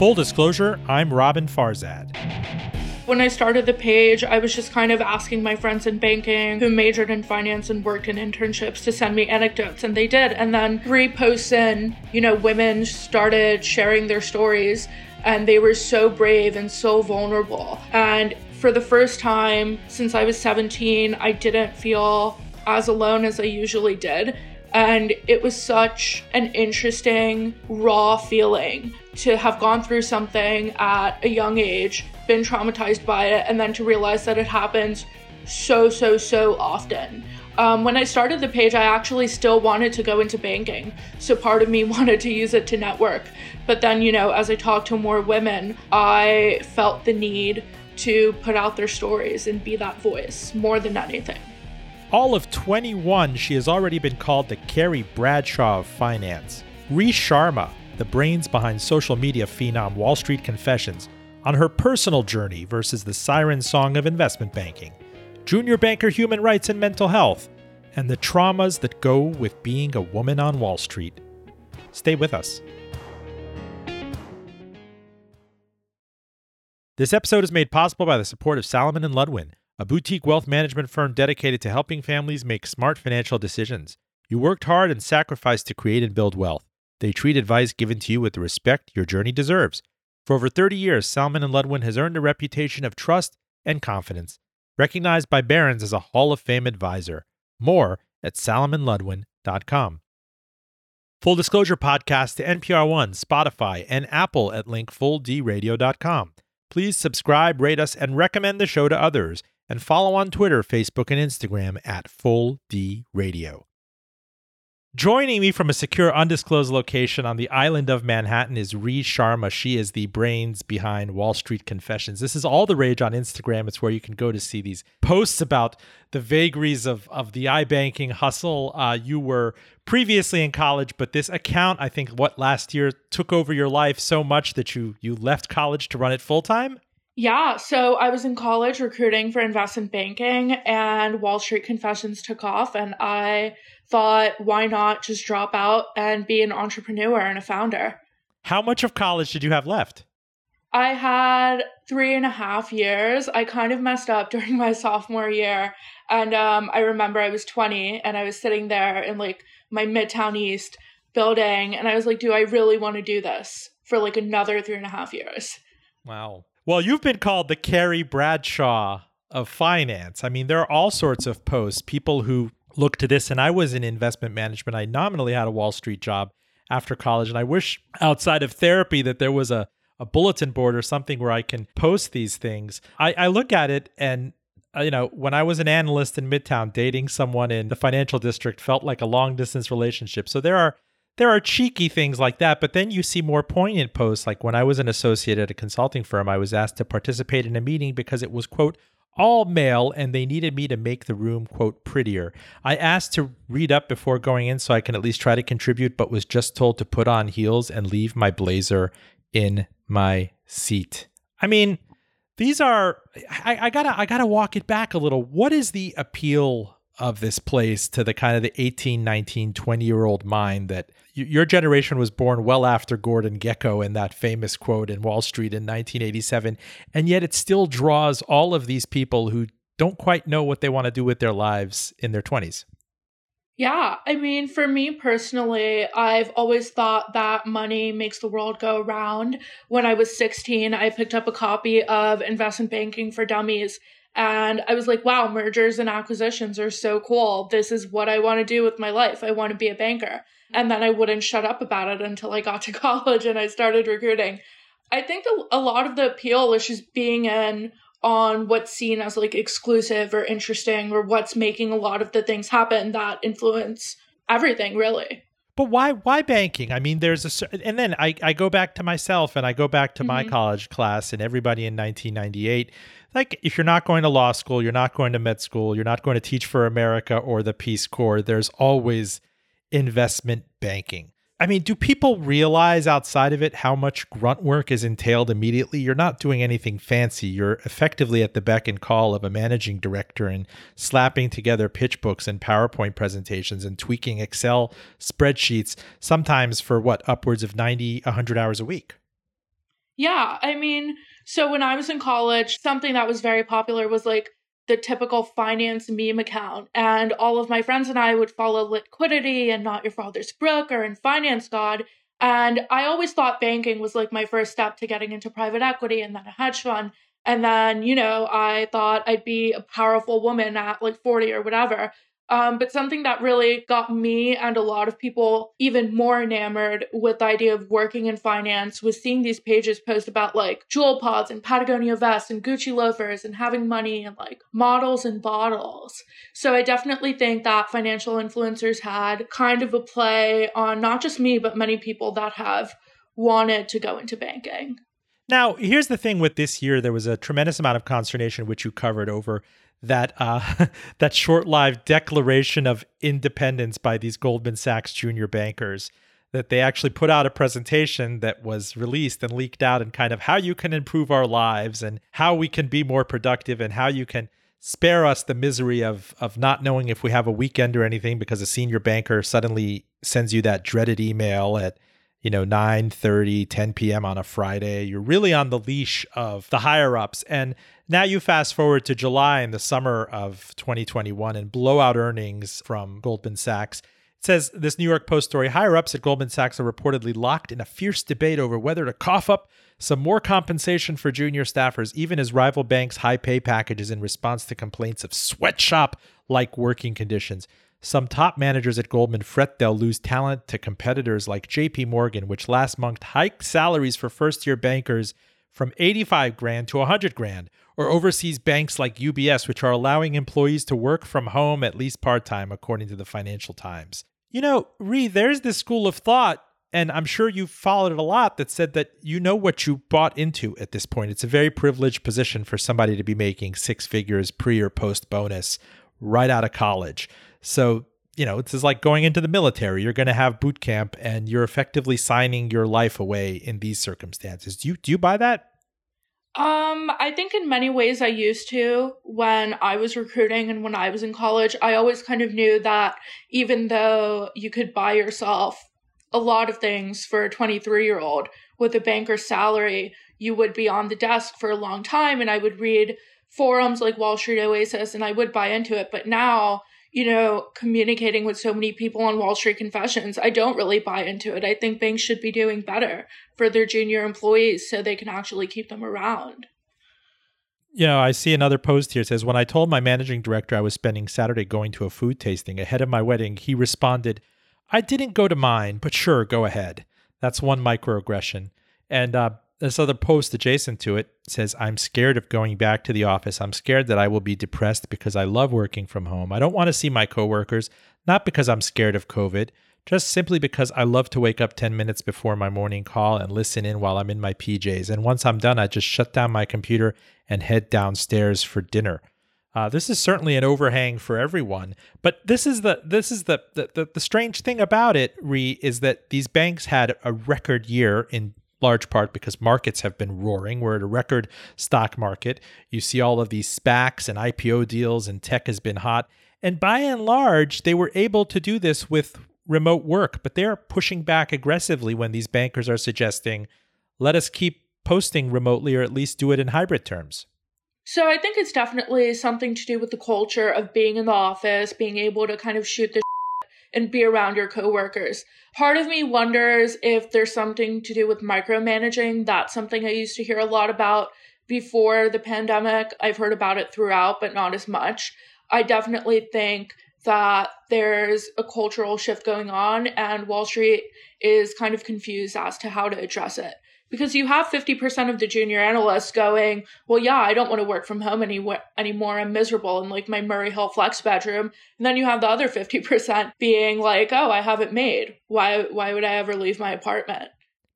Full disclosure, I'm Roben Farzad. When I started the page, I was just kind of asking my friends in banking who majored in finance and worked in internships to send me anecdotes, and they did. And then three posts in, you know, women started sharing their stories, and they were so brave and so vulnerable. And for the first time since I was 17, I didn't feel as alone as I usually did. And it was such an interesting, raw feeling to have gone through something at a young age, been traumatized by it, and then to realize that it happens so, so, so often. Um, when I started the page, I actually still wanted to go into banking. So part of me wanted to use it to network. But then, you know, as I talked to more women, I felt the need to put out their stories and be that voice more than anything. All of 21, she has already been called the Carrie Bradshaw of finance. Ri Sharma, the brains behind social media phenom Wall Street Confessions, on her personal journey versus the siren song of investment banking, junior banker human rights and mental health, and the traumas that go with being a woman on Wall Street. Stay with us. This episode is made possible by the support of Salomon and Ludwin a boutique wealth management firm dedicated to helping families make smart financial decisions. You worked hard and sacrificed to create and build wealth. They treat advice given to you with the respect your journey deserves. For over 30 years, Salomon and Ludwin has earned a reputation of trust and confidence, recognized by Barron's as a Hall of Fame advisor. More at salomonludwin.com. Full Disclosure podcast to NPR One, Spotify, and Apple at linkfulldradio.com. Please subscribe, rate us, and recommend the show to others and follow on Twitter, Facebook, and Instagram at Full D Radio. Joining me from a secure, undisclosed location on the island of Manhattan is Ri Sharma. She is the brains behind Wall Street Confessions. This is all the rage on Instagram. It's where you can go to see these posts about the vagaries of, of the iBanking hustle. Uh, you were previously in college, but this account, I think, what last year took over your life so much that you you left college to run it full time. Yeah, so I was in college recruiting for investment banking, and Wall Street Confessions took off, and I thought, why not just drop out and be an entrepreneur and a founder? How much of college did you have left? I had three and a half years. I kind of messed up during my sophomore year. And um, I remember I was 20 and I was sitting there in like my Midtown East building. And I was like, do I really want to do this for like another three and a half years? Wow. Well, you've been called the Carrie Bradshaw of finance. I mean, there are all sorts of posts, people who look to this, and I was in investment management. I nominally had a Wall Street job after college, and I wish outside of therapy that there was a, a bulletin board or something where I can post these things. I, I look at it and uh, you know, when I was an analyst in Midtown, dating someone in the financial district felt like a long distance relationship. So there are there are cheeky things like that, but then you see more poignant posts. Like when I was an associate at a consulting firm, I was asked to participate in a meeting because it was, quote, all male and they needed me to make the room, quote, prettier. I asked to read up before going in so I can at least try to contribute, but was just told to put on heels and leave my blazer in my seat. I mean, these are I, I gotta I gotta walk it back a little. What is the appeal of this place to the kind of the 18, 19, 20 year old mind that your generation was born well after Gordon Gekko and that famous quote in Wall Street in 1987. And yet it still draws all of these people who don't quite know what they want to do with their lives in their 20s. Yeah, I mean, for me personally, I've always thought that money makes the world go round. When I was 16, I picked up a copy of Investment Banking for Dummies and I was like, wow, mergers and acquisitions are so cool. This is what I want to do with my life. I want to be a banker. And then I wouldn't shut up about it until I got to college and I started recruiting. I think a lot of the appeal is just being in on what's seen as like exclusive or interesting or what's making a lot of the things happen that influence everything really. But why why banking? I mean, there's a and then I I go back to myself and I go back to mm-hmm. my college class and everybody in 1998 like if you're not going to law school, you're not going to med school, you're not going to teach for America or the Peace Corps, there's always investment banking. I mean, do people realize outside of it how much grunt work is entailed immediately? You're not doing anything fancy. You're effectively at the beck and call of a managing director and slapping together pitch books and PowerPoint presentations and tweaking Excel spreadsheets, sometimes for what, upwards of 90, 100 hours a week. Yeah. I mean, so when I was in college, something that was very popular was like the typical finance meme account. And all of my friends and I would follow Liquidity and Not Your Father's Broker and Finance God. And I always thought banking was like my first step to getting into private equity and then a hedge fund. And then, you know, I thought I'd be a powerful woman at like 40 or whatever. Um, but something that really got me and a lot of people even more enamored with the idea of working in finance was seeing these pages post about like Juul pods and Patagonia vests and Gucci loafers and having money and like models and bottles. So I definitely think that financial influencers had kind of a play on not just me, but many people that have wanted to go into banking. Now, here's the thing with this year there was a tremendous amount of consternation, which you covered over that uh, that short-lived declaration of independence by these Goldman Sachs junior bankers that they actually put out a presentation that was released and leaked out and kind of how you can improve our lives and how we can be more productive and how you can spare us the misery of of not knowing if we have a weekend or anything because a senior banker suddenly sends you that dreaded email at you know 9 30 10 p.m on a friday you're really on the leash of the higher ups. And now you fast forward to july in the summer of 2021 and blowout earnings from goldman sachs. It says this new york post story higher ups at goldman sachs are reportedly locked in a fierce debate over whether to cough up some more compensation for junior staffers even as rival banks high pay packages in response to complaints of sweatshop like working conditions some top managers at Goldman fret they'll lose talent to competitors like JP Morgan, which last month hiked salaries for first year bankers from 85 grand to 100 grand, or overseas banks like UBS, which are allowing employees to work from home at least part time, according to the Financial Times. You know, Ri, there's this school of thought, and I'm sure you've followed it a lot, that said that you know what you bought into at this point. It's a very privileged position for somebody to be making six figures pre or post bonus right out of college. So, you know, it's like going into the military. You're going to have boot camp and you're effectively signing your life away in these circumstances. Do you do you buy that? Um, I think in many ways I used to when I was recruiting and when I was in college. I always kind of knew that even though you could buy yourself a lot of things for a 23 year old with a banker's salary, you would be on the desk for a long time. And I would read forums like Wall Street Oasis and I would buy into it. But now you know, communicating with so many people on Wall Street Confessions, I don't really buy into it. I think banks should be doing better for their junior employees so they can actually keep them around. You know, I see another post here it says when I told my managing director I was spending Saturday going to a food tasting ahead of my wedding, he responded, "I didn't go to mine, but sure, go ahead." That's one microaggression. And uh, this other post adjacent to it says, I'm scared of going back to the office. I'm scared that I will be depressed because I love working from home. I don't want to see my coworkers, not because I'm scared of COVID, just simply because I love to wake up 10 minutes before my morning call and listen in while I'm in my PJs. And once I'm done, I just shut down my computer and head downstairs for dinner. Uh, this is certainly an overhang for everyone, but this is the this is the, the the, the strange thing about it. Ri is that these banks had a record year in large part because markets have been roaring. We're at a record stock market. You see all of these SPACs and IPO deals, and tech has been hot. And by and large, they were able to do this with remote work, but they're pushing back aggressively when these bankers are suggesting, let us keep posting remotely or at least do it in hybrid terms. So I think it's definitely something to do with the culture of being in the office, being able to kind of shoot the and be around your coworkers. Part of me wonders if there's something to do with micromanaging. That's something I used to hear a lot about before the pandemic. I've heard about it throughout, but not as much. I definitely think that there's a cultural shift going on, and Wall Street is kind of confused as to how to address it because you have 50% of the junior analysts going, well, yeah, I don't want to work from home any- anymore. I'm miserable in like my Murray Hill flex bedroom. And then you have the other 50% being like, oh, I have it made. Why, why would I ever leave my apartment?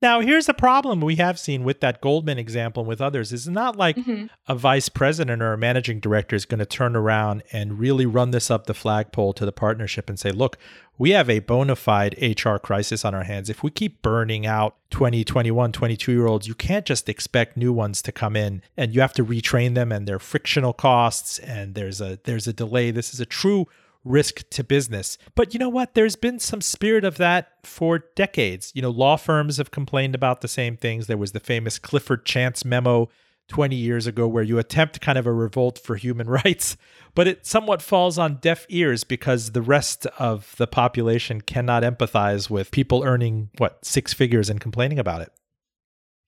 Now, here's the problem we have seen with that Goldman example and with others is not like mm-hmm. a vice president or a managing director is going to turn around and really run this up the flagpole to the partnership and say, look, we have a bona fide HR crisis on our hands. If we keep burning out 20, 21, 22 year olds, you can't just expect new ones to come in and you have to retrain them and there are frictional costs and there's a there's a delay. This is a true risk to business. But you know what? There's been some spirit of that for decades. You know, law firms have complained about the same things. There was the famous Clifford Chance memo 20 years ago where you attempt kind of a revolt for human rights, but it somewhat falls on deaf ears because the rest of the population cannot empathize with people earning, what, six figures and complaining about it.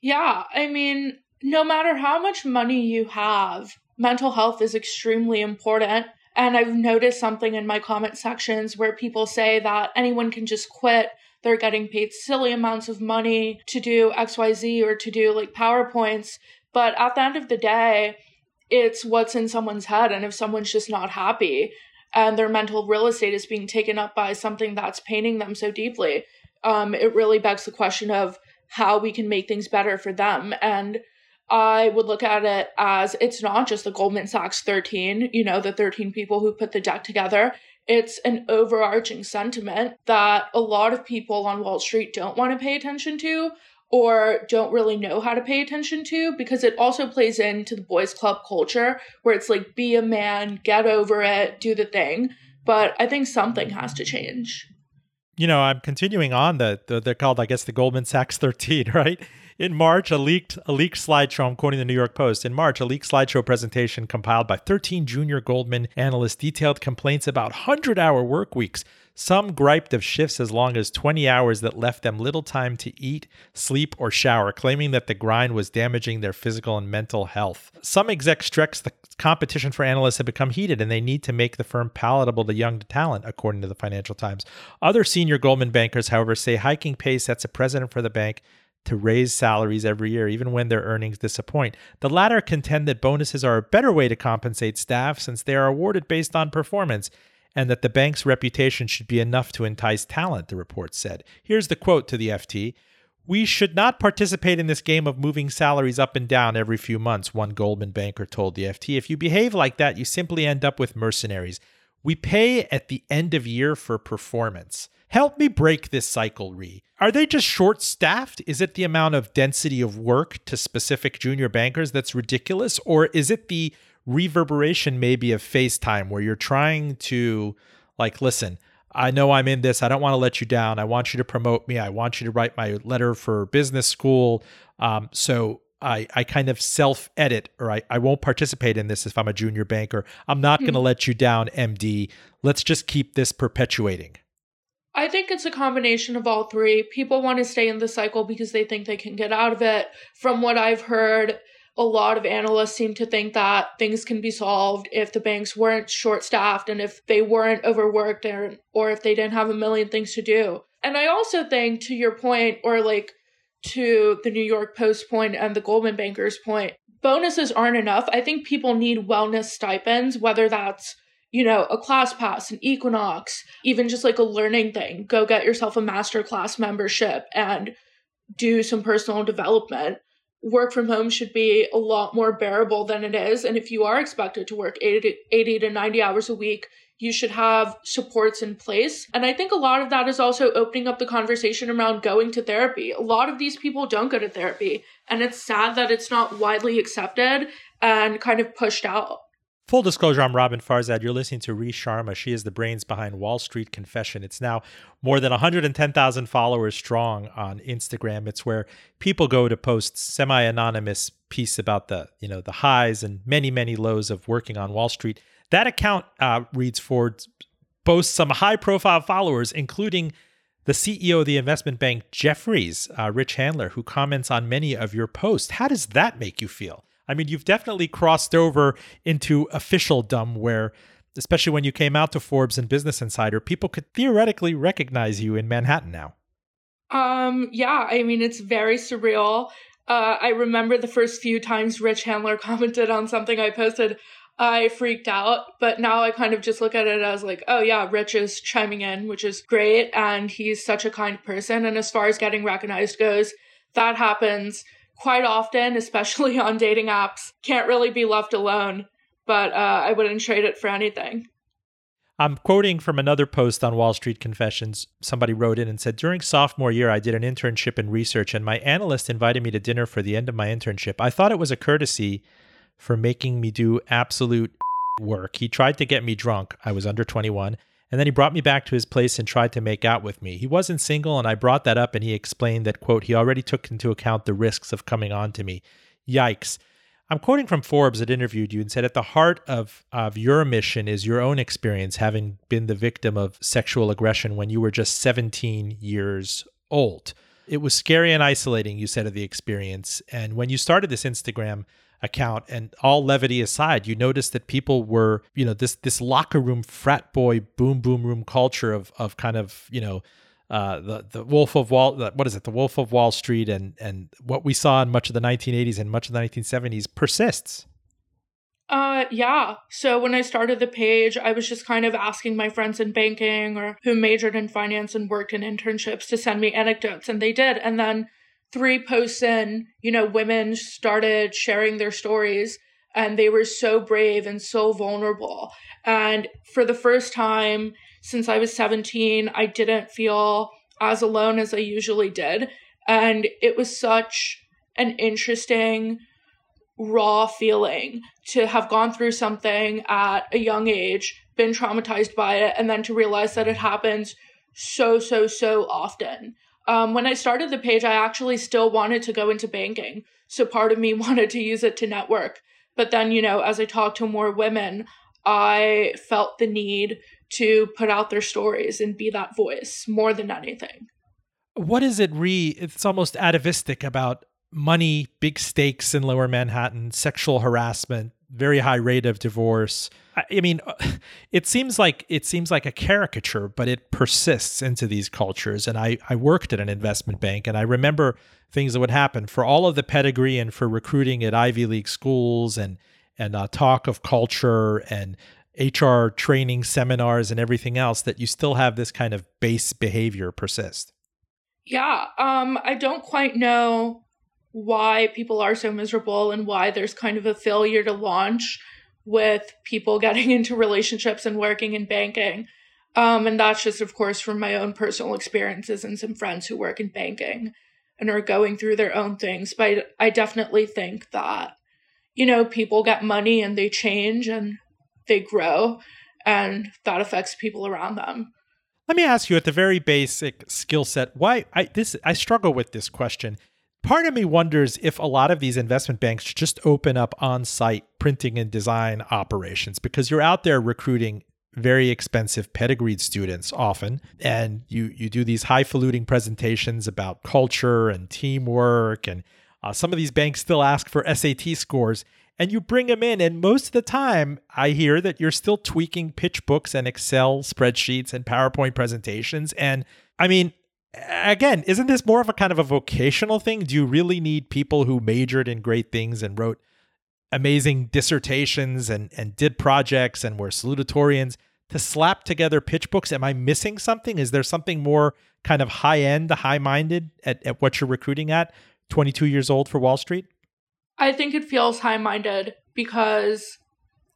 Yeah. I mean, no matter how much money you have, mental health is extremely important. And I've noticed something in my comment sections where people say that anyone can just quit. They're getting paid silly amounts of money to do XYZ or to do like PowerPoints. But at the end of the day, it's what's in someone's head. And if someone's just not happy and their mental real estate is being taken up by something that's paining them so deeply, um, it really begs the question of how we can make things better for them. And I would look at it as it's not just the Goldman Sachs 13, you know, the 13 people who put the deck together. It's an overarching sentiment that a lot of people on Wall Street don't want to pay attention to or don't really know how to pay attention to because it also plays into the boys club culture where it's like be a man, get over it, do the thing. But I think something has to change. You know, I'm continuing on the, the they're called I guess the Goldman Sachs 13, right? In March, a leaked a leaked slideshow, I'm quoting the New York Post. In March, a leaked slideshow presentation compiled by 13 junior Goldman analysts detailed complaints about 100-hour work weeks. Some griped of shifts as long as 20 hours that left them little time to eat, sleep, or shower, claiming that the grind was damaging their physical and mental health. Some execs stressed the competition for analysts had become heated and they need to make the firm palatable to young talent, according to the Financial Times. Other senior Goldman bankers, however, say hiking pay sets a precedent for the bank to raise salaries every year, even when their earnings disappoint. The latter contend that bonuses are a better way to compensate staff since they are awarded based on performance, and that the bank's reputation should be enough to entice talent, the report said. Here's the quote to the FT. We should not participate in this game of moving salaries up and down every few months, one Goldman banker told the FT. If you behave like that, you simply end up with mercenaries. We pay at the end of year for performance. Help me break this cycle, Ri. Are they just short staffed? Is it the amount of density of work to specific junior bankers that's ridiculous? Or is it the reverberation maybe of FaceTime where you're trying to, like, listen, I know I'm in this. I don't want to let you down. I want you to promote me. I want you to write my letter for business school. Um, so I, I kind of self edit or I, I won't participate in this if I'm a junior banker. I'm not going to let you down, MD. Let's just keep this perpetuating. I think it's a combination of all three. People want to stay in the cycle because they think they can get out of it. From what I've heard, a lot of analysts seem to think that things can be solved if the banks weren't short staffed and if they weren't overworked or, or if they didn't have a million things to do. And I also think, to your point, or like to the New York Post point and the Goldman Bankers point, bonuses aren't enough. I think people need wellness stipends, whether that's you know, a class pass, an equinox, even just like a learning thing. Go get yourself a master class membership and do some personal development. Work from home should be a lot more bearable than it is. And if you are expected to work 80 to, 80 to 90 hours a week, you should have supports in place. And I think a lot of that is also opening up the conversation around going to therapy. A lot of these people don't go to therapy. And it's sad that it's not widely accepted and kind of pushed out. Full disclosure, I'm Roben Farzad. You're listening to Ri Sharma. She is the brains behind Wall Street Confession. It's now more than 110,000 followers strong on Instagram. It's where people go to post semi-anonymous piece about the, you know, the highs and many, many lows of working on Wall Street. That account uh, reads for boasts some high-profile followers, including the CEO of the investment bank Jefferies, uh, Rich Handler, who comments on many of your posts. How does that make you feel? I mean, you've definitely crossed over into officialdom where, especially when you came out to Forbes and Business Insider, people could theoretically recognize you in Manhattan now. Um, yeah, I mean, it's very surreal. Uh, I remember the first few times Rich Handler commented on something I posted, I freaked out, but now I kind of just look at it as like, oh yeah, Rich is chiming in, which is great. And he's such a kind person. And as far as getting recognized goes, that happens quite often, especially on dating apps. Can't really be left alone, but uh, I wouldn't trade it for anything. I'm quoting from another post on Wall Street Confessions. Somebody wrote in and said, During sophomore year, I did an internship in research, and my analyst invited me to dinner for the end of my internship. I thought it was a courtesy for making me do absolute work. He tried to get me drunk. I was under 21. And then he brought me back to his place and tried to make out with me. He wasn't single, and I brought that up, and he explained that, quote, he already took into account the risks of coming on to me. Yikes. I'm quoting from Forbes that interviewed you and said, at the heart of, of your mission is your own experience, having been the victim of sexual aggression when you were just 17 years old. It was scary and isolating, you said, of the experience. And when you started this Instagram account, and all levity aside, you notice that people were, you know, this this locker room frat boy boom boom room culture of of kind of, you know, uh, the the Wolf of Wall, what is it, the Wolf of Wall Street, and and what we saw in much of the 1980s and much of the 1970s persists. Uh, yeah. So when I started the page, I was just kind of asking my friends in banking or who majored in finance and worked in internships to send me anecdotes, and they did. And then three posts in, you know, women started sharing their stories, and they were so brave and so vulnerable. And for the first time since I was 17, I didn't feel as alone as I usually did. And it was such an interesting, raw feeling to have gone through something at a young age, been traumatized by it, and then to realize that it happens so, so, so often. Um, when I started the page, I actually still wanted to go into banking. So part of me wanted to use it to network. But then, you know, as I talked to more women, I felt the need to put out their stories and be that voice more than anything. What is it Ri it's almost atavistic about money, big stakes in lower Manhattan, sexual harassment, very high rate of divorce. I mean, it seems like it seems like a caricature, but it persists into these cultures. And I, I worked at an investment bank, and I remember things that would happen for all of the pedigree and for recruiting at Ivy League schools and and uh, talk of culture and HR training seminars and everything else that you still have this kind of base behavior persist? Yeah, um, I don't quite know why people are so miserable and why there's kind of a failure to launch with people getting into relationships and working in banking. Um, and that's just, of course, from my own personal experiences and some friends who work in banking and are going through their own things. But I definitely think that, you know, people get money and they change and they grow and that affects people around them. Let me ask you at the very basic skill set, why I this I struggle with this question. Part of me wonders if a lot of these investment banks just open up on-site printing and design operations because you're out there recruiting very expensive pedigreed students often and you you do these highfalutin presentations about culture and teamwork and uh, some of these banks still ask for SAT scores and you bring them in. And most of the time, I hear that you're still tweaking pitch books and Excel spreadsheets and PowerPoint presentations. And I mean, again, isn't this more of a kind of a vocational thing? Do you really need people who majored in great things and wrote amazing dissertations and, and did projects and were salutatorians to slap together pitch books? Am I missing something? Is there something more kind of high end, high minded at, at what you're recruiting at 22 years old for Wall Street? I think it feels high-minded because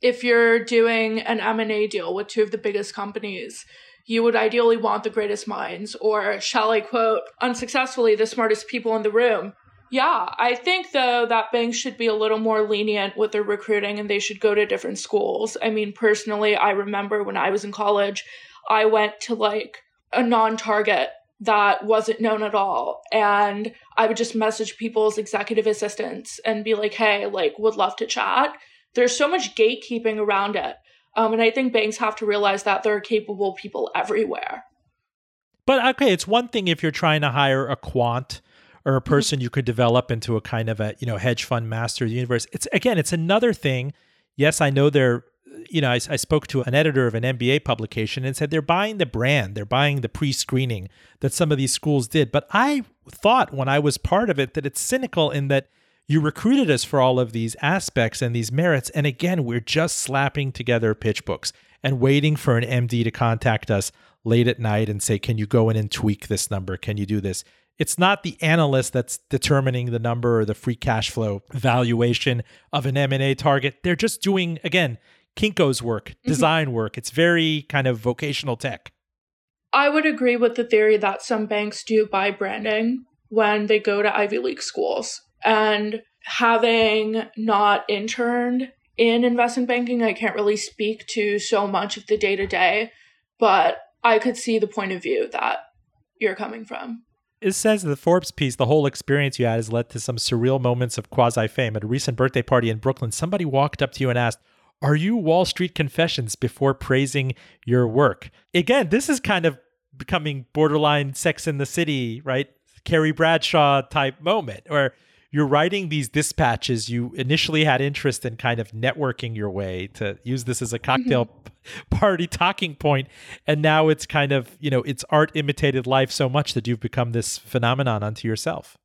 if you're doing an M&A deal with two of the biggest companies, you would ideally want the greatest minds or shall I quote unsuccessfully the smartest people in the room. Yeah, I think though that banks should be a little more lenient with their recruiting and they should go to different schools. I mean, personally, I remember when I was in college, I went to like a non-target that wasn't known at all. And I would just message people's executive assistants and be like, hey, like, would love to chat. There's so much gatekeeping around it. Um, and I think banks have to realize that there are capable people everywhere. But okay, it's one thing if you're trying to hire a quant or a mm-hmm. person mm-hmm. you could develop into a kind of a you know hedge fund master of the universe. It's again, it's another thing. Yes, I know they're you know, I, I, spoke to an editor of an MBA publication and said they're buying the brand, they're buying the pre screening that some of these schools did. But I thought when I was part of it that it's cynical in that You recruited us for all of these aspects and these merits. And again, we're just slapping together pitch books and waiting for an MD to contact us late at night and say, Can you go in and tweak this number? Can you do this? It's not the analyst that's determining the number or the free cash flow valuation of an M&A target. They're just doing again Kinko's work, mm-hmm. design work. It's very kind of vocational tech. I would agree with the theory that some banks do buy branding when they go to Ivy League schools. And having not interned in investment banking, I can't really speak to so much of the day to day, but I could see the point of view that you're coming from. It says in the Forbes piece, the whole experience you had has led to some surreal moments of quasi fame. At a recent birthday party in Brooklyn, somebody walked up to you and asked, Are you Wall Street Confessions before praising your work? Again, this is kind of becoming borderline sex in the city, right? Carrie Bradshaw type moment where you're writing these dispatches. You initially had interest in kind of networking your way to use this as a cocktail mm-hmm. party talking point, and now it's kind of you know it's art imitated life so much that you've become this phenomenon unto yourself.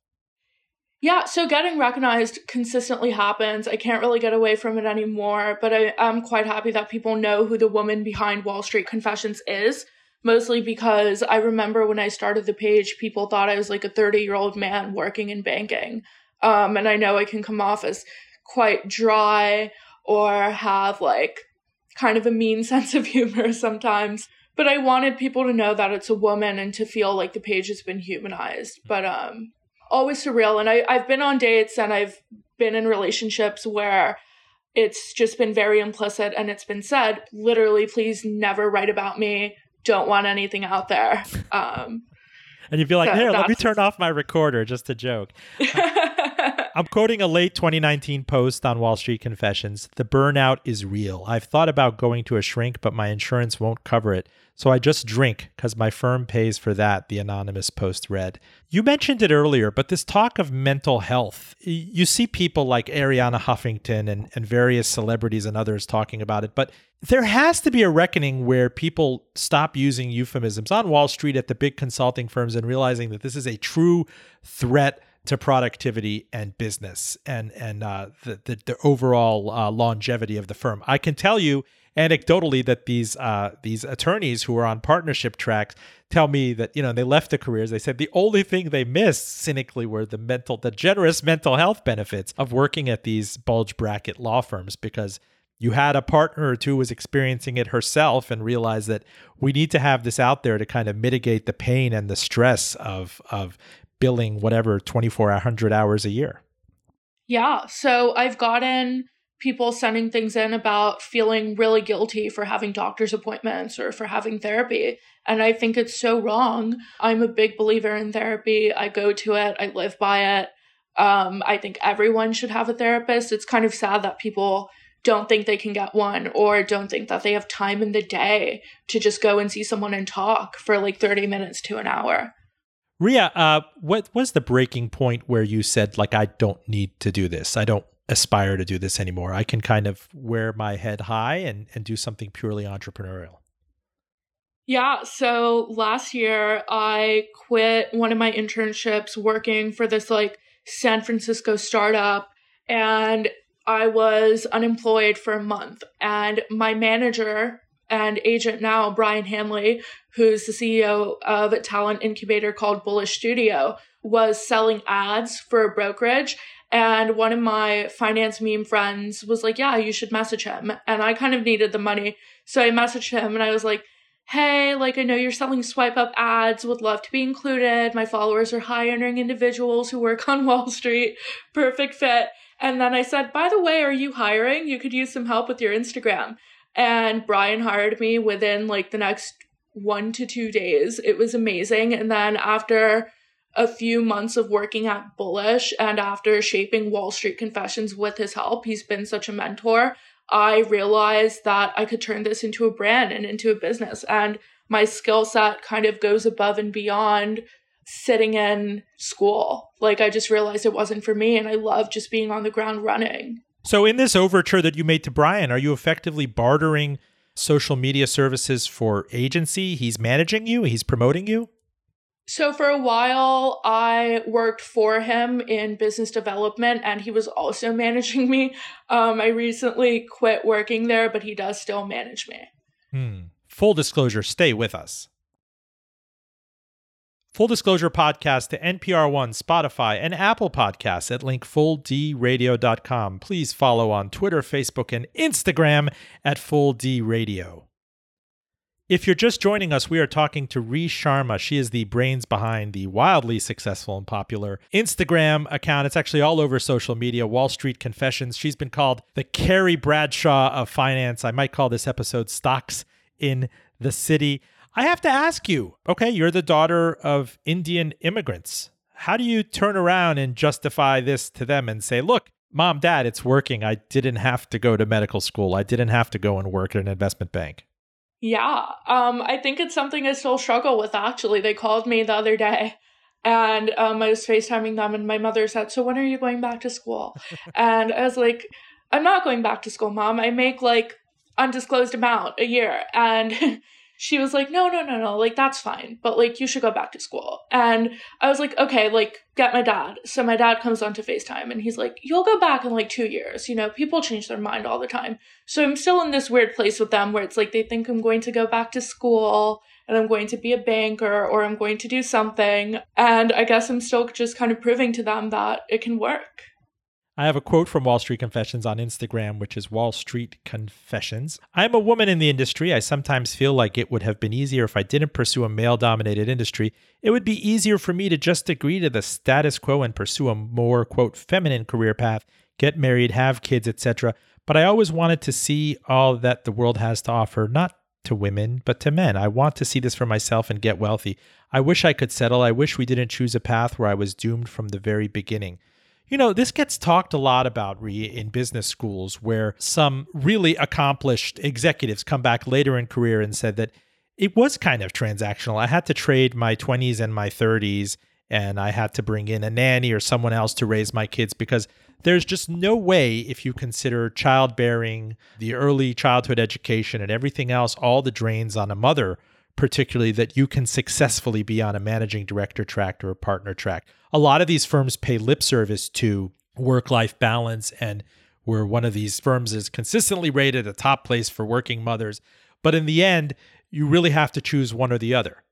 Yeah, so getting recognized consistently happens. I can't really get away from it anymore, but I am quite happy that people know who the woman behind Wall Street Confessions is. Mostly because I remember when I started the page, people thought I was like a 30 year old man working in banking. Um, and I know it can come off as quite dry or have like kind of a mean sense of humor sometimes. But I wanted people to know that it's a woman and to feel like the page has been humanized. But um always surreal. And I, I've been on dates and I've been in relationships where it's just been very implicit and it's been said, literally, please never write about me. Don't want anything out there. Um and you'd be like, so "Here, let me turn off my recorder." Just a joke. I'm quoting a late 2019 post on Wall Street Confessions. The burnout is real. I've thought about going to a shrink, but my insurance won't cover it. So I just drink because my firm pays for that, the anonymous post read. You mentioned it earlier, but this talk of mental health, you see people like Arianna Huffington and, and various celebrities and others talking about it, but there has to be a reckoning where people stop using euphemisms on Wall Street at the big consulting firms and realizing that this is a true threat to productivity and business and and uh, the, the, the overall uh, longevity of the firm. I can tell you anecdotally that these uh, these attorneys who are on partnership tracks tell me that you know they left the careers. They said the only thing they missed cynically were the mental the generous mental health benefits of working at these bulge bracket law firms because you had a partner or two who was experiencing it herself and realized that we need to have this out there to kind of mitigate the pain and the stress of of billing whatever 2400 hours a year. Yeah so i've gotten people sending things in about feeling really guilty for having doctor's appointments or for having therapy and i think it's so wrong. I'm a big believer in therapy. I go to it. I live by it. Um, i think everyone should have a therapist. It's kind of sad that people don't think they can get one or don't think that they have time in the day to just go and see someone and talk for like 30 minutes to an hour Ria, uh, what was the breaking point where you said, like, I don't need to do this? I don't aspire to do this anymore. I can kind of wear my head high and, and do something purely entrepreneurial. Yeah, so last year I quit one of my internships working for this like San Francisco startup and I was unemployed for a month. And my manager and agent now, Brian Hanley, who's the CEO of a talent incubator called Bullish Studio, was selling ads for a brokerage. And one of my finance meme friends was like, Yeah, you should message him. And I kind of needed the money. So I messaged him and I was like, Hey, like I know you're selling swipe up ads, would love to be included. My followers are high earning individuals who work on Wall Street. Perfect fit. And then I said, By the way, are you hiring? You could use some help with your Instagram. And Brian hired me within like the next one to two days. It was amazing. And then after a few months of working at Bullish and after shaping Wall Street Confessions with his help, he's been such a mentor. I realized that I could turn this into a brand and into a business. And my skill set kind of goes above and beyond sitting in school. Like, I just realized it wasn't for me. And I love just being on the ground running. So, in this overture that you made to Brian, are you effectively bartering social media services for agency? He's managing you, he's promoting you? So for a while, I worked for him in business development, and he was also managing me. Um, I recently quit working there, but he does still manage me. Hmm. Full disclosure, stay with us. Full Disclosure Podcast to NPR One, Spotify, and Apple Podcasts at linkfulldradio.com. Please follow on Twitter, Facebook, and Instagram at Full D Radio. If you're just joining us, we are talking to Ri Sharma. She is the brains behind the wildly successful and popular Instagram account. It's actually all over social media, Wall Street Confessions. She's been called the Carrie Bradshaw of finance. I might call this episode Stocks in the City. I have to ask you okay, you're the daughter of Indian immigrants. How do you turn around and justify this to them and say, look, mom, dad, it's working. I didn't have to go to medical school. I didn't have to go and work at an investment bank. Yeah, um, I think it's something I still struggle with actually. They called me the other day and um, I was FaceTiming them, and my mother said, So when are you going back to school? and I was like, I'm not going back to school, mom. I make like undisclosed amount a year. And she was like, no, no, no, no, like that's fine, but like you should go back to school. And I was like, okay, like get my dad. So my dad comes on to FaceTime and he's like, you'll go back in like two years. You know, people change their mind all the time. So I'm still in this weird place with them where it's like they think I'm going to go back to school and I'm going to be a banker or I'm going to do something. And I guess I'm still just kind of proving to them that it can work. I have a quote from Wall Street Confessions on Instagram, which is Wall Street Confessions. I'm a woman in the industry. I sometimes feel like it would have been easier if I didn't pursue a male dominated industry. It would be easier for me to just agree to the status quo and pursue a more, quote, feminine career path, get married, have kids, etc. But I always wanted to see all that the world has to offer, not to women, but to men. I want to see this for myself and get wealthy. I wish I could settle. I wish we didn't choose a path where I was doomed from the very beginning. You know, this gets talked a lot about Ri in business schools where some really accomplished executives come back later in career and said that it was kind of transactional. I had to trade my 20s and my 30s and I had to bring in a nanny or someone else to raise my kids because there's just no way if you consider childbearing, the early childhood education and everything else all the drains on a mother particularly that you can successfully be on a managing director track or a partner track. A lot of these firms pay lip service to work life balance, and where one of these firms is consistently rated a top place for working mothers. But in the end, you really have to choose one or the other.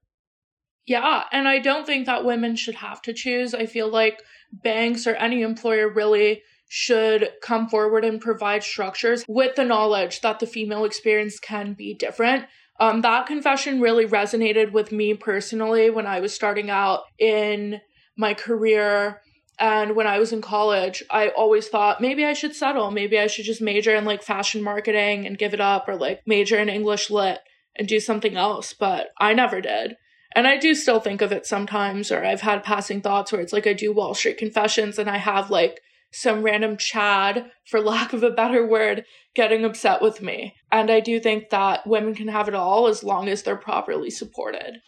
Yeah, and I don't think that women should have to choose. I feel like banks or any employer really should come forward and provide structures with the knowledge that the female experience can be different um, that confession really resonated with me personally when I was starting out in my career. And when I was in college, I always thought maybe I should settle. Maybe I should just major in like fashion marketing and give it up, or like major in English lit and do something else. But I never did. And I do still think of it sometimes, or I've had passing thoughts where it's like I do Wall Street confessions and I have like some random Chad, for lack of a better word, getting upset with me. And I do think that women can have it all as long as they're properly supported.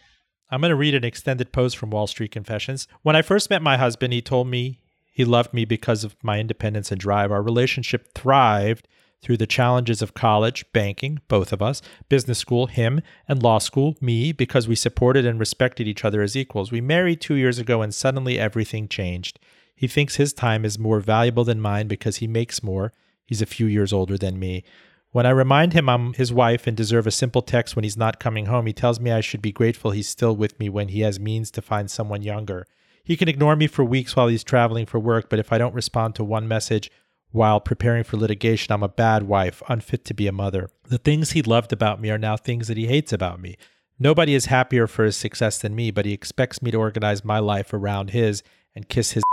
I'm going to read an extended post from Wall Street Confessions. When I first met my husband, he told me he loved me because of my independence and drive. Our relationship thrived through the challenges of college, banking, both of us, business school, him, and law school, me, because we supported and respected each other as equals. We married two years ago and suddenly everything changed. He thinks his time is more valuable than mine because he makes more. He's a few years older than me. When I remind him I'm his wife and deserve a simple text when he's not coming home, he tells me I should be grateful he's still with me when he has means to find someone younger. He can ignore me for weeks while he's traveling for work, but if I don't respond to one message while preparing for litigation, I'm a bad wife, unfit to be a mother. The things he loved about me are now things that he hates about me. Nobody is happier for his success than me, but he expects me to organize my life around his and kiss his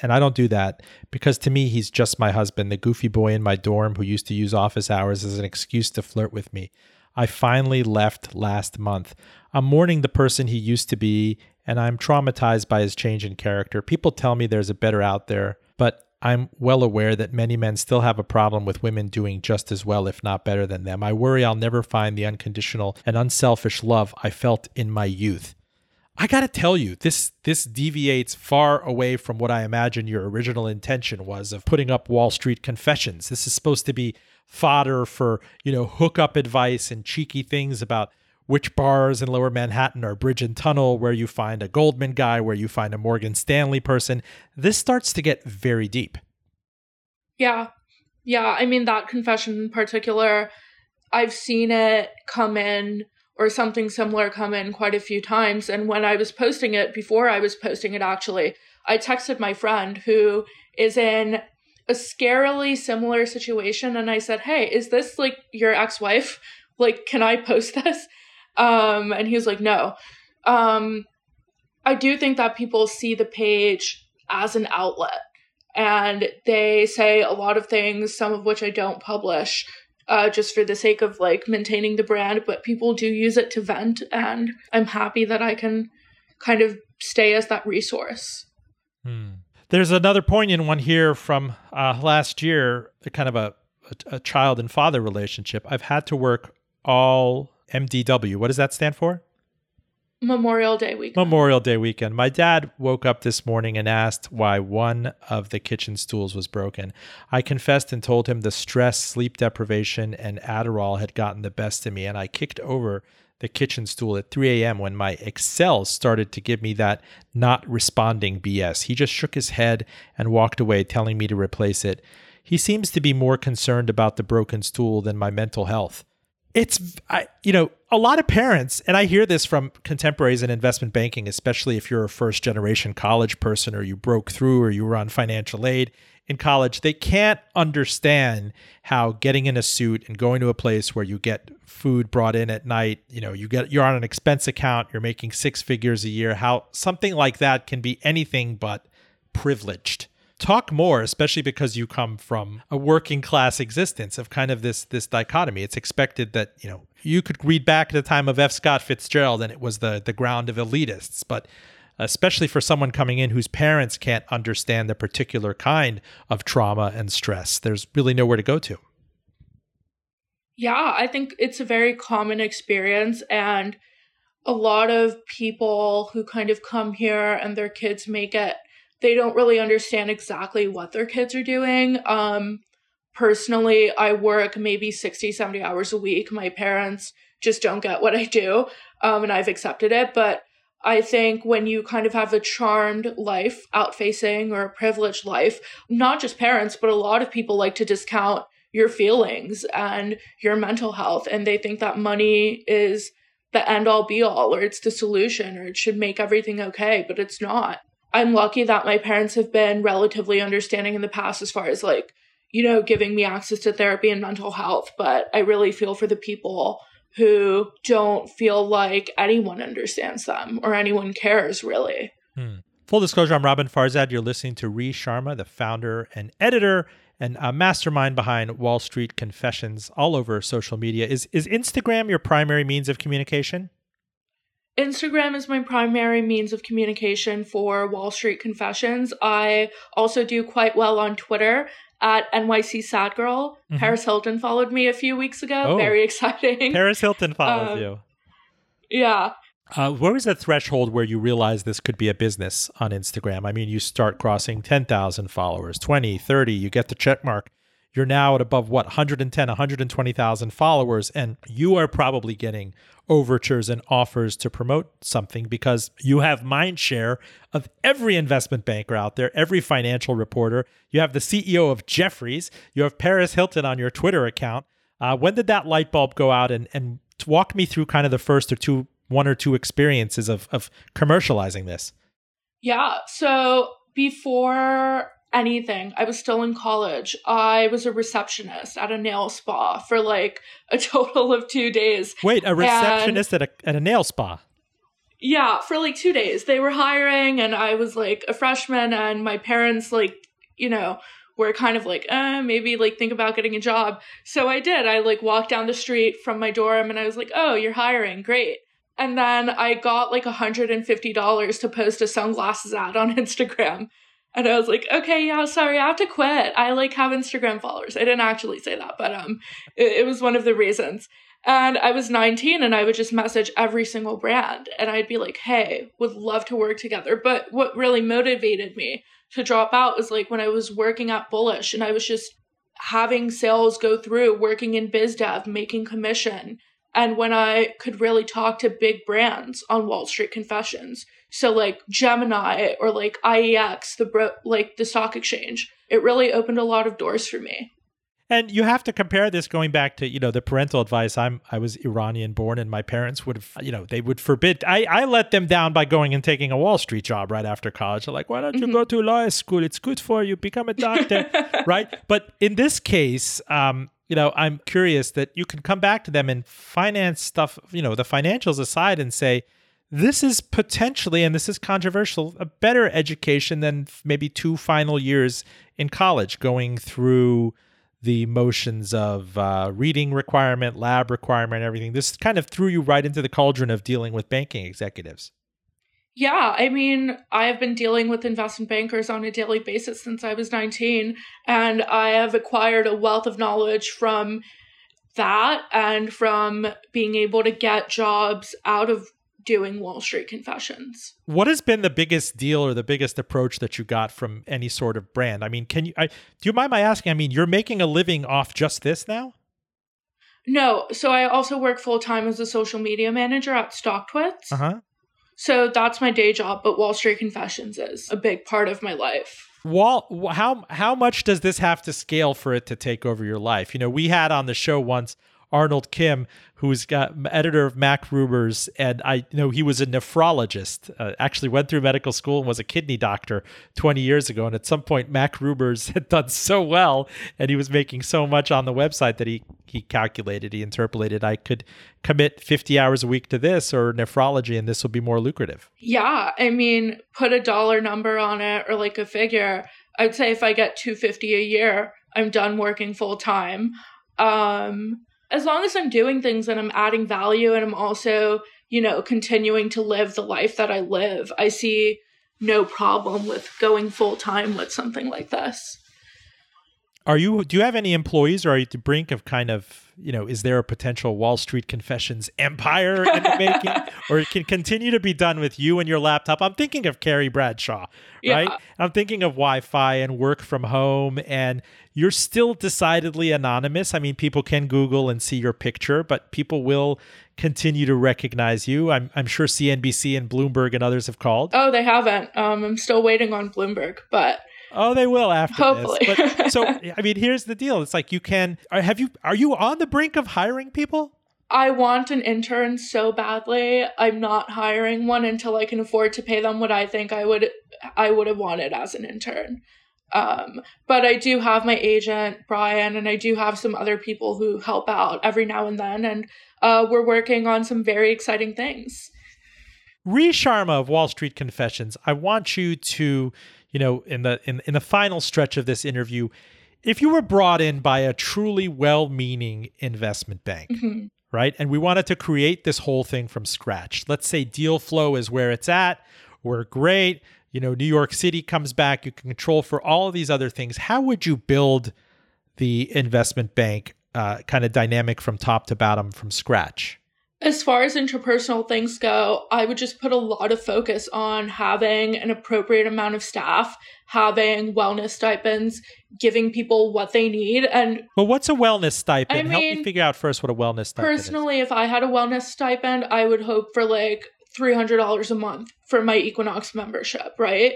and I don't do that because to me, he's just my husband, the goofy boy in my dorm who used to use office hours as an excuse to flirt with me. I finally left last month. I'm mourning the person he used to be, and I'm traumatized by his change in character. People tell me there's a better out there, but I'm well aware that many men still have a problem with women doing just as well, if not better than them. I worry I'll never find the unconditional and unselfish love I felt in my youth. I got to tell you, this this deviates far away from what I imagine your original intention was of putting up Wall Street confessions. This is supposed to be fodder for, you know, hookup advice and cheeky things about which bars in lower Manhattan are Bridge and Tunnel, where you find a Goldman guy, where you find a Morgan Stanley person. This starts to get very deep. Yeah. Yeah. I mean, that confession in particular, I've seen it come in or something similar come in quite a few times. And when I was posting it, before I was posting it actually, I texted my friend who is in a scarily similar situation and I said, Hey, is this like your ex wife? Like, can I post this? Um, and he was like, No. Um, I do think that people see the page as an outlet and they say a lot of things, some of which I don't publish. Uh, just for the sake of like maintaining the brand, but people do use it to vent, and I'm happy that I can kind of stay as that resource. Hmm. There's another poignant one here from uh, last year, kind of a, a, a child and father relationship. I've had to work all MDW. What does that stand for? Memorial Day weekend. Memorial Day weekend. My dad woke up this morning and asked why one of the kitchen stools was broken. I confessed and told him the stress, sleep deprivation, and Adderall had gotten the best of me, and I kicked over the kitchen stool at 3 a.m. when my Excel started to give me that not responding BS. He just shook his head and walked away, telling me to replace it. He seems to be more concerned about the broken stool than my mental health. It's, I, you know, a lot of parents, and I hear this from contemporaries in investment banking, especially if you're a first generation college person or you broke through or you were on financial aid in college, they can't understand how getting in a suit and going to a place where you get food brought in at night, you know, you get you're on an expense account, you're making six figures a year, how something like that can be anything but privileged. Talk more, especially because you come from a working class existence of kind of this this dichotomy. It's expected that, you know, you could read back at the time of F. Scott Fitzgerald and it was the the ground of elitists, but especially for someone coming in whose parents can't understand the particular kind of trauma and stress. There's really nowhere to go to. Yeah, I think it's a very common experience. And a lot of people who kind of come here and their kids make it, they don't really understand exactly what their kids are doing. Um, personally, I work maybe 60, 70 hours a week. My parents just don't get what I do. Um, and I've accepted it. But I think when you kind of have a charmed life out facing or a privileged life, not just parents, but a lot of people like to discount your feelings and your mental health. And they think that money is the end all be all or it's the solution or it should make everything okay, but it's not. I'm lucky that my parents have been relatively understanding in the past as far as like, you know, giving me access to therapy and mental health. But I really feel for the people who don't feel like anyone understands them or anyone cares really. Hmm. Full disclosure, I'm Roben Farzad. You're listening to Ri Sharma, the founder and editor and a mastermind behind Wall Street Confessions all over social media. Is is Instagram your primary means of communication? Instagram is my primary means of communication for Wall Street Confessions. I also do quite well on Twitter at NYC Sad Girl. Mm-hmm. Paris Hilton followed me a few weeks ago. Oh, Very exciting. Paris Hilton followed um, you. Yeah. Uh, where was the threshold where you realized this could be a business on Instagram? I mean, you start crossing 10,000 followers, 20, 30, you get the check mark. You're now at above what, 110, 120,000 followers, and you are probably getting overtures and offers to promote something because you have mind share of every investment banker out there, every financial reporter. You have the CEO of Jefferies, you have Paris Hilton on your Twitter account. Uh, when did that light bulb go out? And, and walk me through kind of the first or two, one or two experiences of, of commercializing this. Yeah. So before anything. I was still in college. I was a receptionist at a nail spa for like a total of two days. Wait, a receptionist and, at a at a nail spa? Yeah, for like two days. They were hiring, and I was like a freshman, and my parents like you know were kind of like, eh, maybe like think about getting a job. So I did. I like walked down the street from my dorm, and I was like, oh, you're hiring, great. And then I got like $150 to post a sunglasses ad on Instagram. And I was like, okay, yeah, sorry, I have to quit. I like have Instagram followers. I didn't actually say that, but um, it, it was one of the reasons. And I was 19 and I would just message every single brand and I'd be like, hey, would love to work together. But what really motivated me to drop out was like when I was working at Bullish and I was just having sales go through, working in biz dev, making commission. And when I could really talk to big brands on Wall Street Confessions. So like Gemini or like IEX, the bro- like the stock exchange. It really opened a lot of doors for me. And you have to compare this going back to, you know, the parental advice. I'm I was Iranian born and my parents would have, you know, they would forbid I, I let them down by going and taking a Wall Street job right after college. They're like, why don't you mm-hmm. go to law school? It's good for you, become a doctor. right. But in this case, um, you know, I'm curious that you can come back to them and finance stuff, you know, the financials aside and say, this is potentially, and this is controversial, a better education than maybe two final years in college going through the motions of uh, reading requirement, lab requirement, everything. This kind of threw you right into the cauldron of dealing with banking executives. Yeah, I mean, I've been dealing with investment bankers on a daily basis since I was 19, and I have acquired a wealth of knowledge from that and from being able to get jobs out of doing Wall Street confessions. What has been the biggest deal or the biggest approach that you got from any sort of brand? I mean, can you I, do you mind my asking? I mean, you're making a living off just this now? No, so I also work full time as a social media manager at StockTwits. Uh-huh. So that's my day job, but Wall Street Confessions is a big part of my life. Wall, how how much does this have to scale for it to take over your life? You know, we had on the show once Arnold Kim, who's got editor of Mac MacRumors, and I you know he was a nephrologist. Uh, actually, went through medical school and was a kidney doctor 20 years ago. And at some point, Mac MacRumors had done so well, and he was making so much on the website that he he calculated, he interpolated, I could commit 50 hours a week to this or nephrology, and this will be more lucrative. Yeah, I mean, put a dollar number on it or like a figure. I'd say if I get 250 a year, I'm done working full time. Um, as long as I'm doing things and I'm adding value and I'm also, you know, continuing to live the life that I live, I see no problem with going full time with something like this. Are you do you have any employees or are you at the brink of kind of you know, is there a potential Wall Street Confessions empire in the making, or it can continue to be done with you and your laptop? I'm thinking of Carrie Bradshaw, right? I'm thinking of Wi-Fi and work from home, and you're still decidedly anonymous. I mean, people can Google and see your picture, but people will continue to recognize you. I'm, I'm sure CNBC and Bloomberg and others have called. Oh, they haven't. Um, I'm still waiting on Bloomberg, but Oh, they will after Hopefully. this. But, so, I mean, here's the deal. It's like you can. Have you? Are you on the brink of hiring people? I want an intern so badly. I'm not hiring one until I can afford to pay them what I think I would I would have wanted as an intern. Um, but I do have my agent Brian, and I do have some other people who help out every now and then, and uh, we're working on some very exciting things. Ri Sharma of Wall Street Confessions, I want you to you know, in the in, in the final stretch of this interview, if you were brought in by a truly well-meaning investment bank, mm-hmm. right? And we wanted to create this whole thing from scratch. Let's say deal flow is where it's at. We're great. You know, New York City comes back. You can control for all of these other things. How would you build the investment bank uh, kind of dynamic from top to bottom from scratch? As far as interpersonal things go, I would just put a lot of focus on having an appropriate amount of staff, having wellness stipends, giving people what they need. And well, what's a wellness stipend? I mean, Help me figure out first what a wellness stipend personally, is. if I had a wellness stipend, I would hope for like $300 a month for my Equinox membership, right?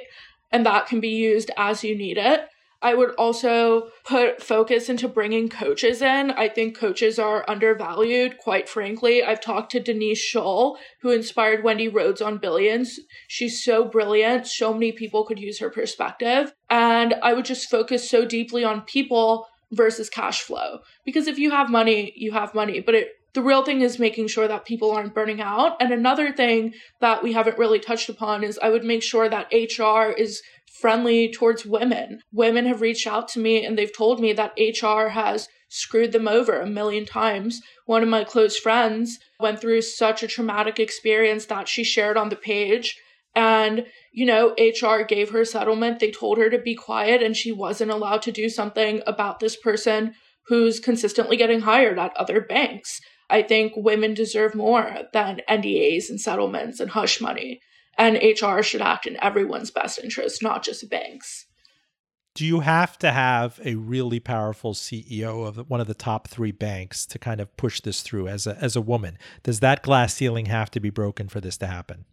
And that can be used as you need it. I would also put focus into bringing coaches in. I think coaches are undervalued, quite frankly. I've talked to Denise Shull, who inspired Wendy Rhodes on Billions. She's so brilliant. So many people could use her perspective. And I would just focus so deeply on people versus cash flow. Because if you have money, you have money. But it the real thing is making sure that people aren't burning out. And another thing that we haven't really touched upon is I would make sure that HR is friendly towards women. Women have reached out to me and they've told me that HR has screwed them over a million times. One of my close friends went through such a traumatic experience that she shared on the page. And, you know, HR gave her settlement. They told her to be quiet and she wasn't allowed to do something about this person who's consistently getting hired at other banks. I think women deserve more than NDAs and settlements and hush money and HR should act in everyone's best interest, not just banks. do you have to have a really powerful CEO of one of the top three banks to kind of push this through as a as a woman? Does that glass ceiling have to be broken for this to happen?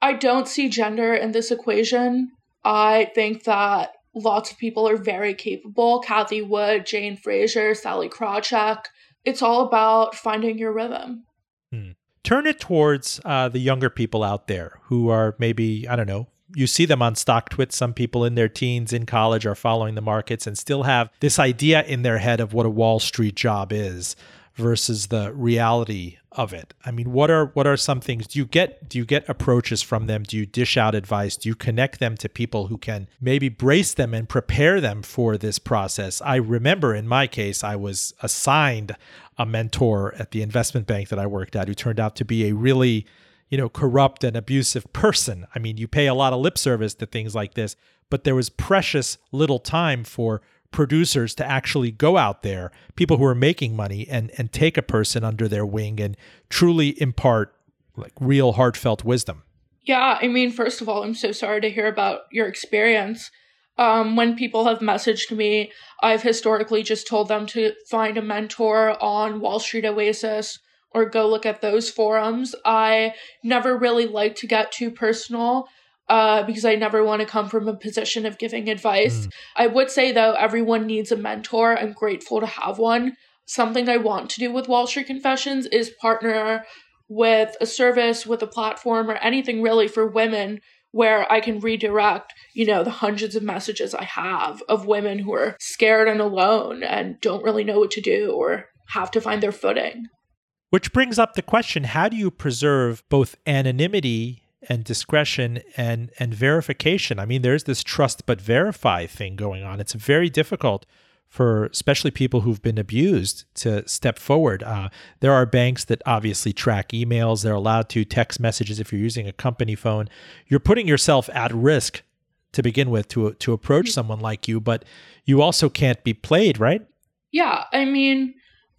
I don't see gender in this equation. I think that lots of people are very capable. Cathie Wood, Jane Fraser, Sallie Krawcheck. It's all about finding your rhythm. Hmm. Turn it towards uh, the younger people out there who are maybe, I don't know, you see them on stock StockTwits. Some people in their teens in college are following the markets and still have this idea in their head of what a Wall Street job is versus the reality of it. I mean, what are what are some things do you get do you get approaches from them? Do you dish out advice? Do you connect them to people who can maybe brace them and prepare them for this process? I remember in my case I was assigned a mentor at the investment bank that I worked at who turned out to be a really you know, corrupt and abusive person. I mean, you pay a lot of lip service to things like this, but there was precious little time for producers to actually go out there, people who are making money and and take a person under their wing and truly impart like real heartfelt wisdom. Yeah, I mean, first of all, I'm so sorry to hear about your experience. Um, when people have messaged me, I've historically just told them to find a mentor on Wall Street Oasis or go look at those forums. I never really like to get too personal uh, because I never want to come from a position of giving advice. Mm. I would say, though, everyone needs a mentor. I'm grateful to have one. Something I want to do with Wall Street Confessions is partner with a service, with a platform, or anything really for women where I can redirect, you know, the hundreds of messages I have of women who are scared and alone and don't really know what to do or have to find their footing. Which brings up the question how do you preserve both anonymity and discretion and, and verification? I mean, there's this trust but verify thing going on. It's very difficult for especially people who've been abused to step forward. Uh, there are banks that obviously track emails, they're allowed to text messages if you're using a company phone. You're putting yourself at risk to begin with to, to approach someone like you, but you also can't be played, right? Yeah. I mean,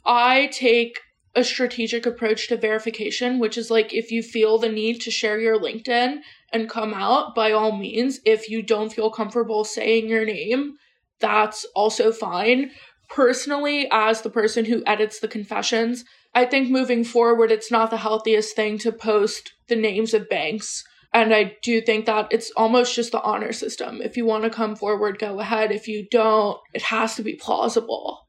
I take a strategic approach to verification, which is like if you feel the need to share your LinkedIn and come out, by all means. If you don't feel comfortable saying your name, that's also fine. Personally, as the person who edits the confessions, I think moving forward, it's not the healthiest thing to post the names of banks. And I do think that it's almost just the honor system. If you want to come forward, go ahead. If you don't, it has to be plausible.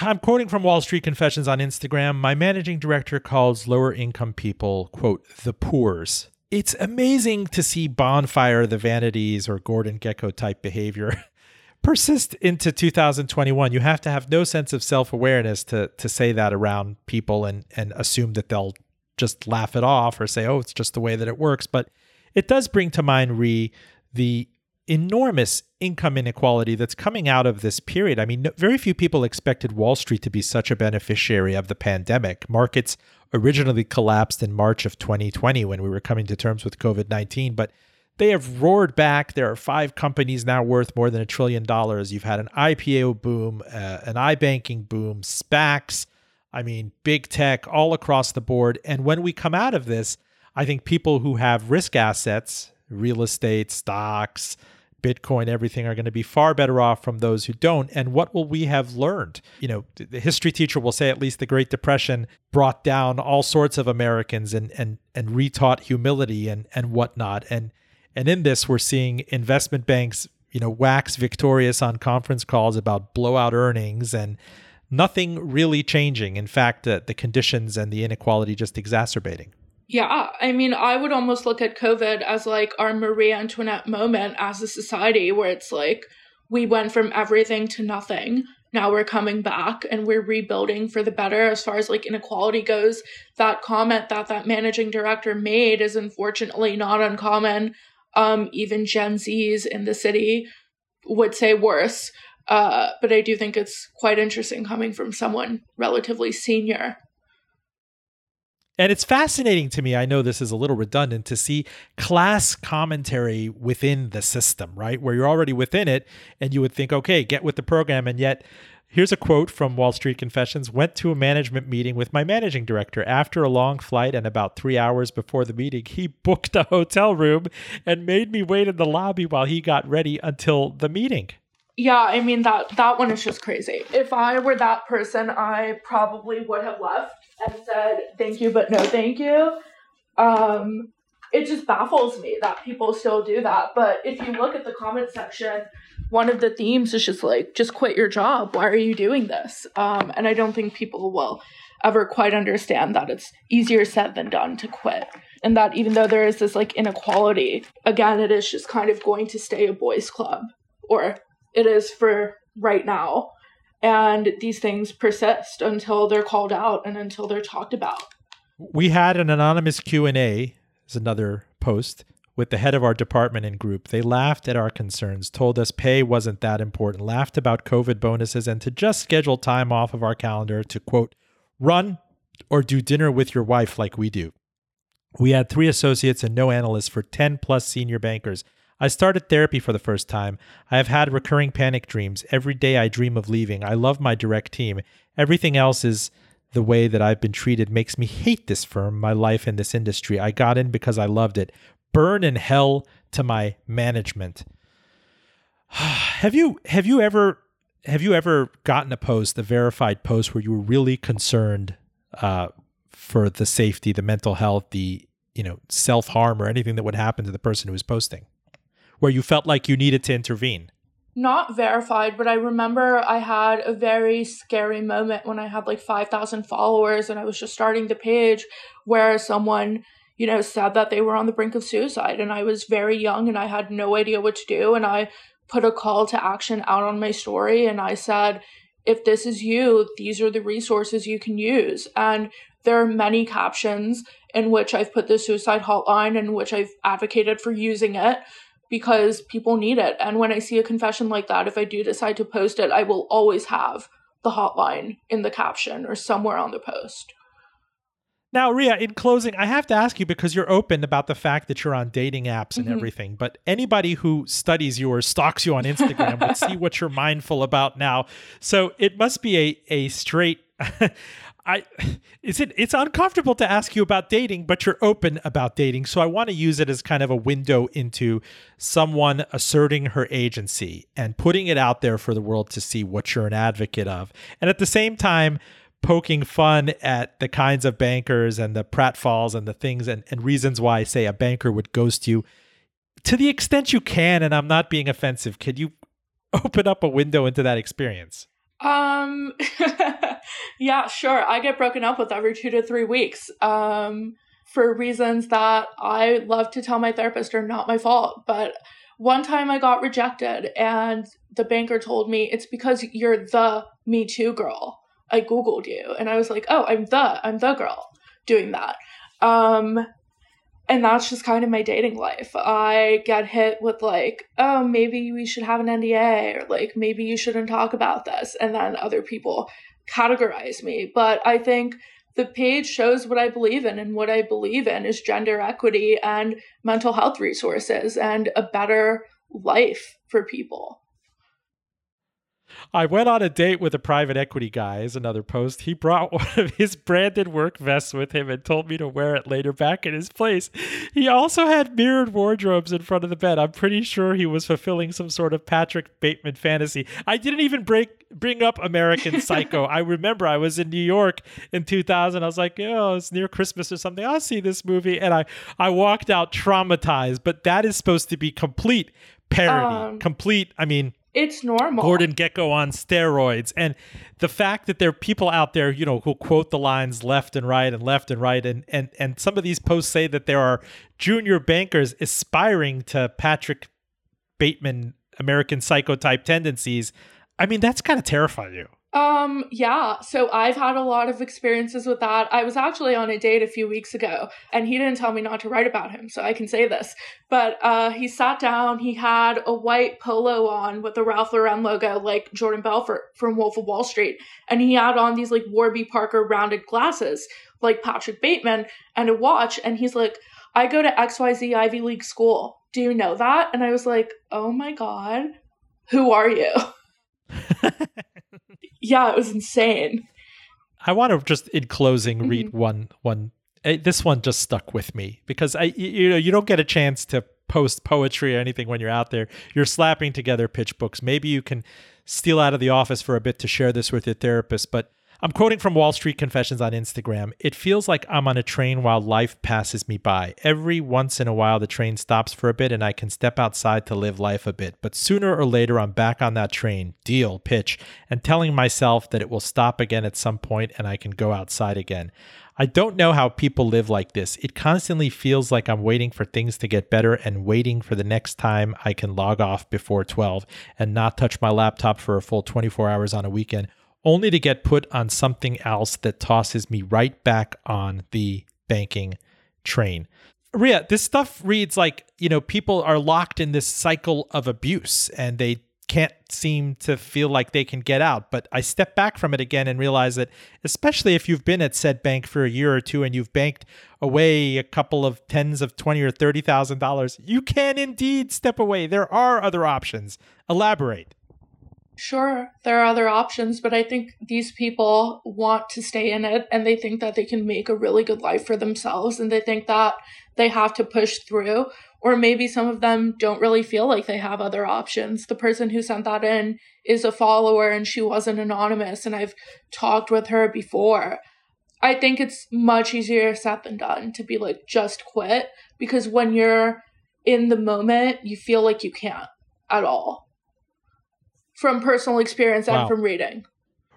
I'm quoting from Wall Street Confessions on Instagram. My managing director calls lower income people, quote, the poors. It's amazing to see Bonfire, the Vanities, or Gordon Gekko type behavior persist into 2021. You have to have no sense of self awareness to, to say that around people and, and assume that they'll just laugh it off or say, oh, it's just the way that it works. But it does bring to mind, Ri, the enormous income inequality that's coming out of this period. I mean, very few people expected Wall Street to be such a beneficiary of the pandemic. Markets originally collapsed in March of 2020 when we were coming to terms with COVID 19, but they have roared back. There are five companies now worth more than a trillion dollars. You've had an IPO boom, uh, an iBanking boom, SPACs, I mean, big tech all across the board. And when we come out of this, I think people who have risk assets, real estate, stocks, Bitcoin, everything are going to be far better off from those who don't. And what will we have learned? You know, the history teacher will say at least the Great Depression brought down all sorts of Americans and and and retaught humility and and whatnot. And and in this, we're seeing investment banks, you know, wax victorious on conference calls about blowout earnings and nothing really changing. In fact, uh, the conditions and the inequality just exacerbating. Yeah, I mean, I would almost look at COVID as like our Marie Antoinette moment as a society where it's like we went from everything to nothing. Now we're coming back and we're rebuilding for the better as far as like inequality goes. That comment that that managing director made is unfortunately not uncommon. Um, even Gen Zs in the city would say worse. Uh, but I do think it's quite interesting coming from someone relatively senior And it's fascinating to me. I know this is a little redundant to see class commentary within the system, right? Where you're already within it and you would think, okay, get with the program. And yet, here's a quote from Wall Street Confessions Went to a management meeting with my managing director. After a long flight and about three hours before the meeting, he booked a hotel room and made me wait in the lobby while he got ready until the meeting. Yeah, I mean that that one is just crazy. If I were that person, I probably would have left and said thank you but no thank you. Um it just baffles me that people still do that. But if you look at the comment section, one of the themes is just like, just quit your job. Why are you doing this? Um, and I don't think people will ever quite understand that it's easier said than done to quit. And that even though there is this like inequality, again, it is just kind of going to stay a boys' club, or it is for right now. And these things persist until they're called out and until they're talked about. We had an anonymous Q&A, is another post, with the head of our department and group. They laughed at our concerns, told us pay wasn't that important, laughed about COVID bonuses, and to just schedule time off of our calendar to quote, run or do dinner with your wife like we do. We had three associates and no analysts for 10 plus senior bankers. I started therapy for the first time. I have had recurring panic dreams. Every day I dream of leaving. I love my direct team. Everything else is the way that I've been treated makes me hate this firm, my life in this industry. I got in because I loved it. Burn in hell to my management. have you have you ever have you ever gotten a post, a verified post, where you were really concerned uh, for the safety, the mental health, the you know self harm, or anything that would happen to the person who was posting? where you felt like you needed to intervene? Not verified, but I remember I had a very scary moment when I had like 5,000 followers and I was just starting the page where someone, you know, said that they were on the brink of suicide. And I was very young and I had no idea what to do. And I put a call to action out on my story and I said, if this is you, these are the resources you can use. And there are many captions in which I've put the suicide hotline in which I've advocated for using it because people need it. And when I see a confession like that, if I do decide to post it, I will always have the hotline in the caption or somewhere on the post. Now, Ria, in closing, I have to ask you because you're open about the fact that you're on dating apps and mm-hmm. everything, but anybody who studies you or stalks you on Instagram would see what you're mindful about now. So it must be a, a straight I is it it's uncomfortable to ask you about dating, but you're open about dating. So I want to use it as kind of a window into someone asserting her agency and putting it out there for the world to see what you're an advocate of. And at the same time, poking fun at the kinds of bankers and the pratfalls and the things and, and reasons why say a banker would ghost you. To the extent you can, and I'm not being offensive, could you open up a window into that experience? Um, yeah, sure. I get broken up with every two to three weeks. Um, for reasons that I love to tell my therapist are not my fault. But one time I got rejected, and the banker told me it's because you're the Me Too girl. I Googled you, and I was like, oh, I'm the, I'm the girl doing that. Um, and that's just kind of my dating life. I get hit with like, oh, maybe we should have an NDA or like maybe you shouldn't talk about this. And then other people categorize me. But I think the page shows what I believe in, and what I believe in is gender equity and mental health resources and a better life for people. I went on a date with a private equity guy, is another post. He brought one of his branded work vests with him and told me to wear it later back in his place. He also had mirrored wardrobes in front of the bed. I'm pretty sure he was fulfilling some sort of Patrick Bateman fantasy. I didn't even break, bring up American Psycho. I remember I was in New York in 2000. I was like, oh, it's near Christmas or something. I'll see this movie. And I, I walked out traumatized, but that is supposed to be complete parody. Um, complete, I mean, it's normal. Gordon Gekko on steroids. And the fact that there are people out there, you know, who quote the lines left and right and left and right. And, and, and some of these posts say that there are junior bankers aspiring to Patrick Bateman, American psycho type tendencies. I mean, that's kind of terrifying you. Um, yeah. So I've had a lot of experiences with that. I was actually on a date a few weeks ago and he didn't tell me not to write about him, so I can say this. But uh he sat down, he had a white polo on with the Ralph Lauren logo like Jordan Belfort from Wolf of Wall Street, and he had on these like Warby Parker rounded glasses, like Patrick Bateman and a watch. And he's like, I go to XYZ Ivy League school. Do you know that? And I was like, oh my God, who are you? yeah, it was insane. I want to just in closing Mm-hmm. read one one. eh, This one just stuck with me because I you know you don't get a chance to post poetry or anything when you're out there. You're slapping together pitch books. Maybe you can steal out of the office for a bit to share this with your therapist, but I'm quoting from Wall Street Confessions on Instagram. It feels like I'm on a train while life passes me by. Every once in a while, the train stops for a bit and I can step outside to live life a bit. But sooner or later, I'm back on that train, deal, pitch, and telling myself that it will stop again at some point and I can go outside again. I don't know how people live like this. It constantly feels like I'm waiting for things to get better and waiting for the next time I can log off before 12 and not touch my laptop for a full 24 hours on a weekend only to get put on something else that tosses me right back on the banking train. Ria, this stuff reads like, you know, people are locked in this cycle of abuse and they can't seem to feel like they can get out. But I step back from it again and realize that, especially if you've been at said bank for a year or two and you've banked away a couple of tens of twenty or thirty thousand dollars, you can indeed step away. There are other options. Elaborate. Sure, there are other options, but I think these people want to stay in it and they think that they can make a really good life for themselves and they think that they have to push through. Or maybe some of them don't really feel like they have other options. The person who sent that in is a follower and she wasn't anonymous, and I've talked with her before. I think it's much easier said than done to be like, just quit, because when you're in the moment, you feel like you can't at all from personal experience Wow. and from reading.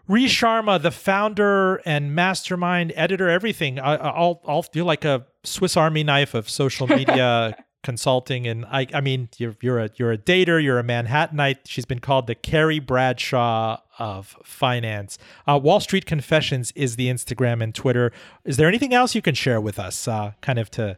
Ri Sharma, the founder and mastermind editor, everything. I, I'll I'll feel like a Swiss Army knife of social media consulting, and I I mean you're you're a you're a dater, you're a Manhattanite. She's been called the Carrie Bradshaw of finance. Uh, Wall Street Confessions is the Instagram and Twitter. Is there anything else you can share with us, uh, kind of to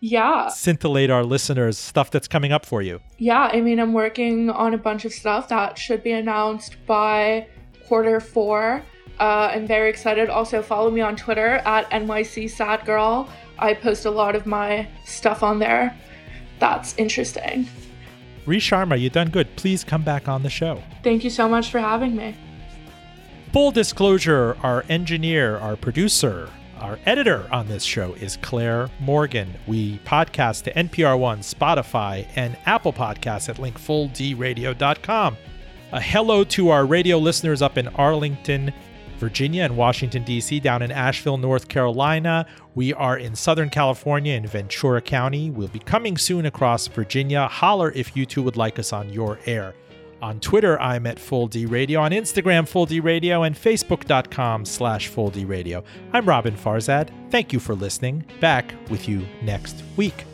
Yeah. scintillate our listeners stuff that's coming up for you? Yeah, I mean, I'm working on a bunch of stuff that should be announced by quarter four. Uh, I'm very excited. Also, follow me on Twitter at NYC Sad Girl. I post a lot of my stuff on there. That's interesting. Ri Sharma, you've done good. Please come back on the show. Thank you so much for having me. Full disclosure our engineer, our producer, our editor on this show is Claire Morgan. We podcast to NPR One, Spotify, and Apple Podcasts at linkfulldradio.com. A hello to our radio listeners up in Arlington, Virginia, and Washington, D.C., down in Asheville, North Carolina. We are in Southern California in Ventura County. We'll be coming soon across Virginia. Holler if you two would like us on your air. On Twitter, I'm at Full D Radio. On Instagram, Full D Radio, and Facebook.com slash Full D Radio. I'm Roben Farzad. Thank you for listening. Back with you next week.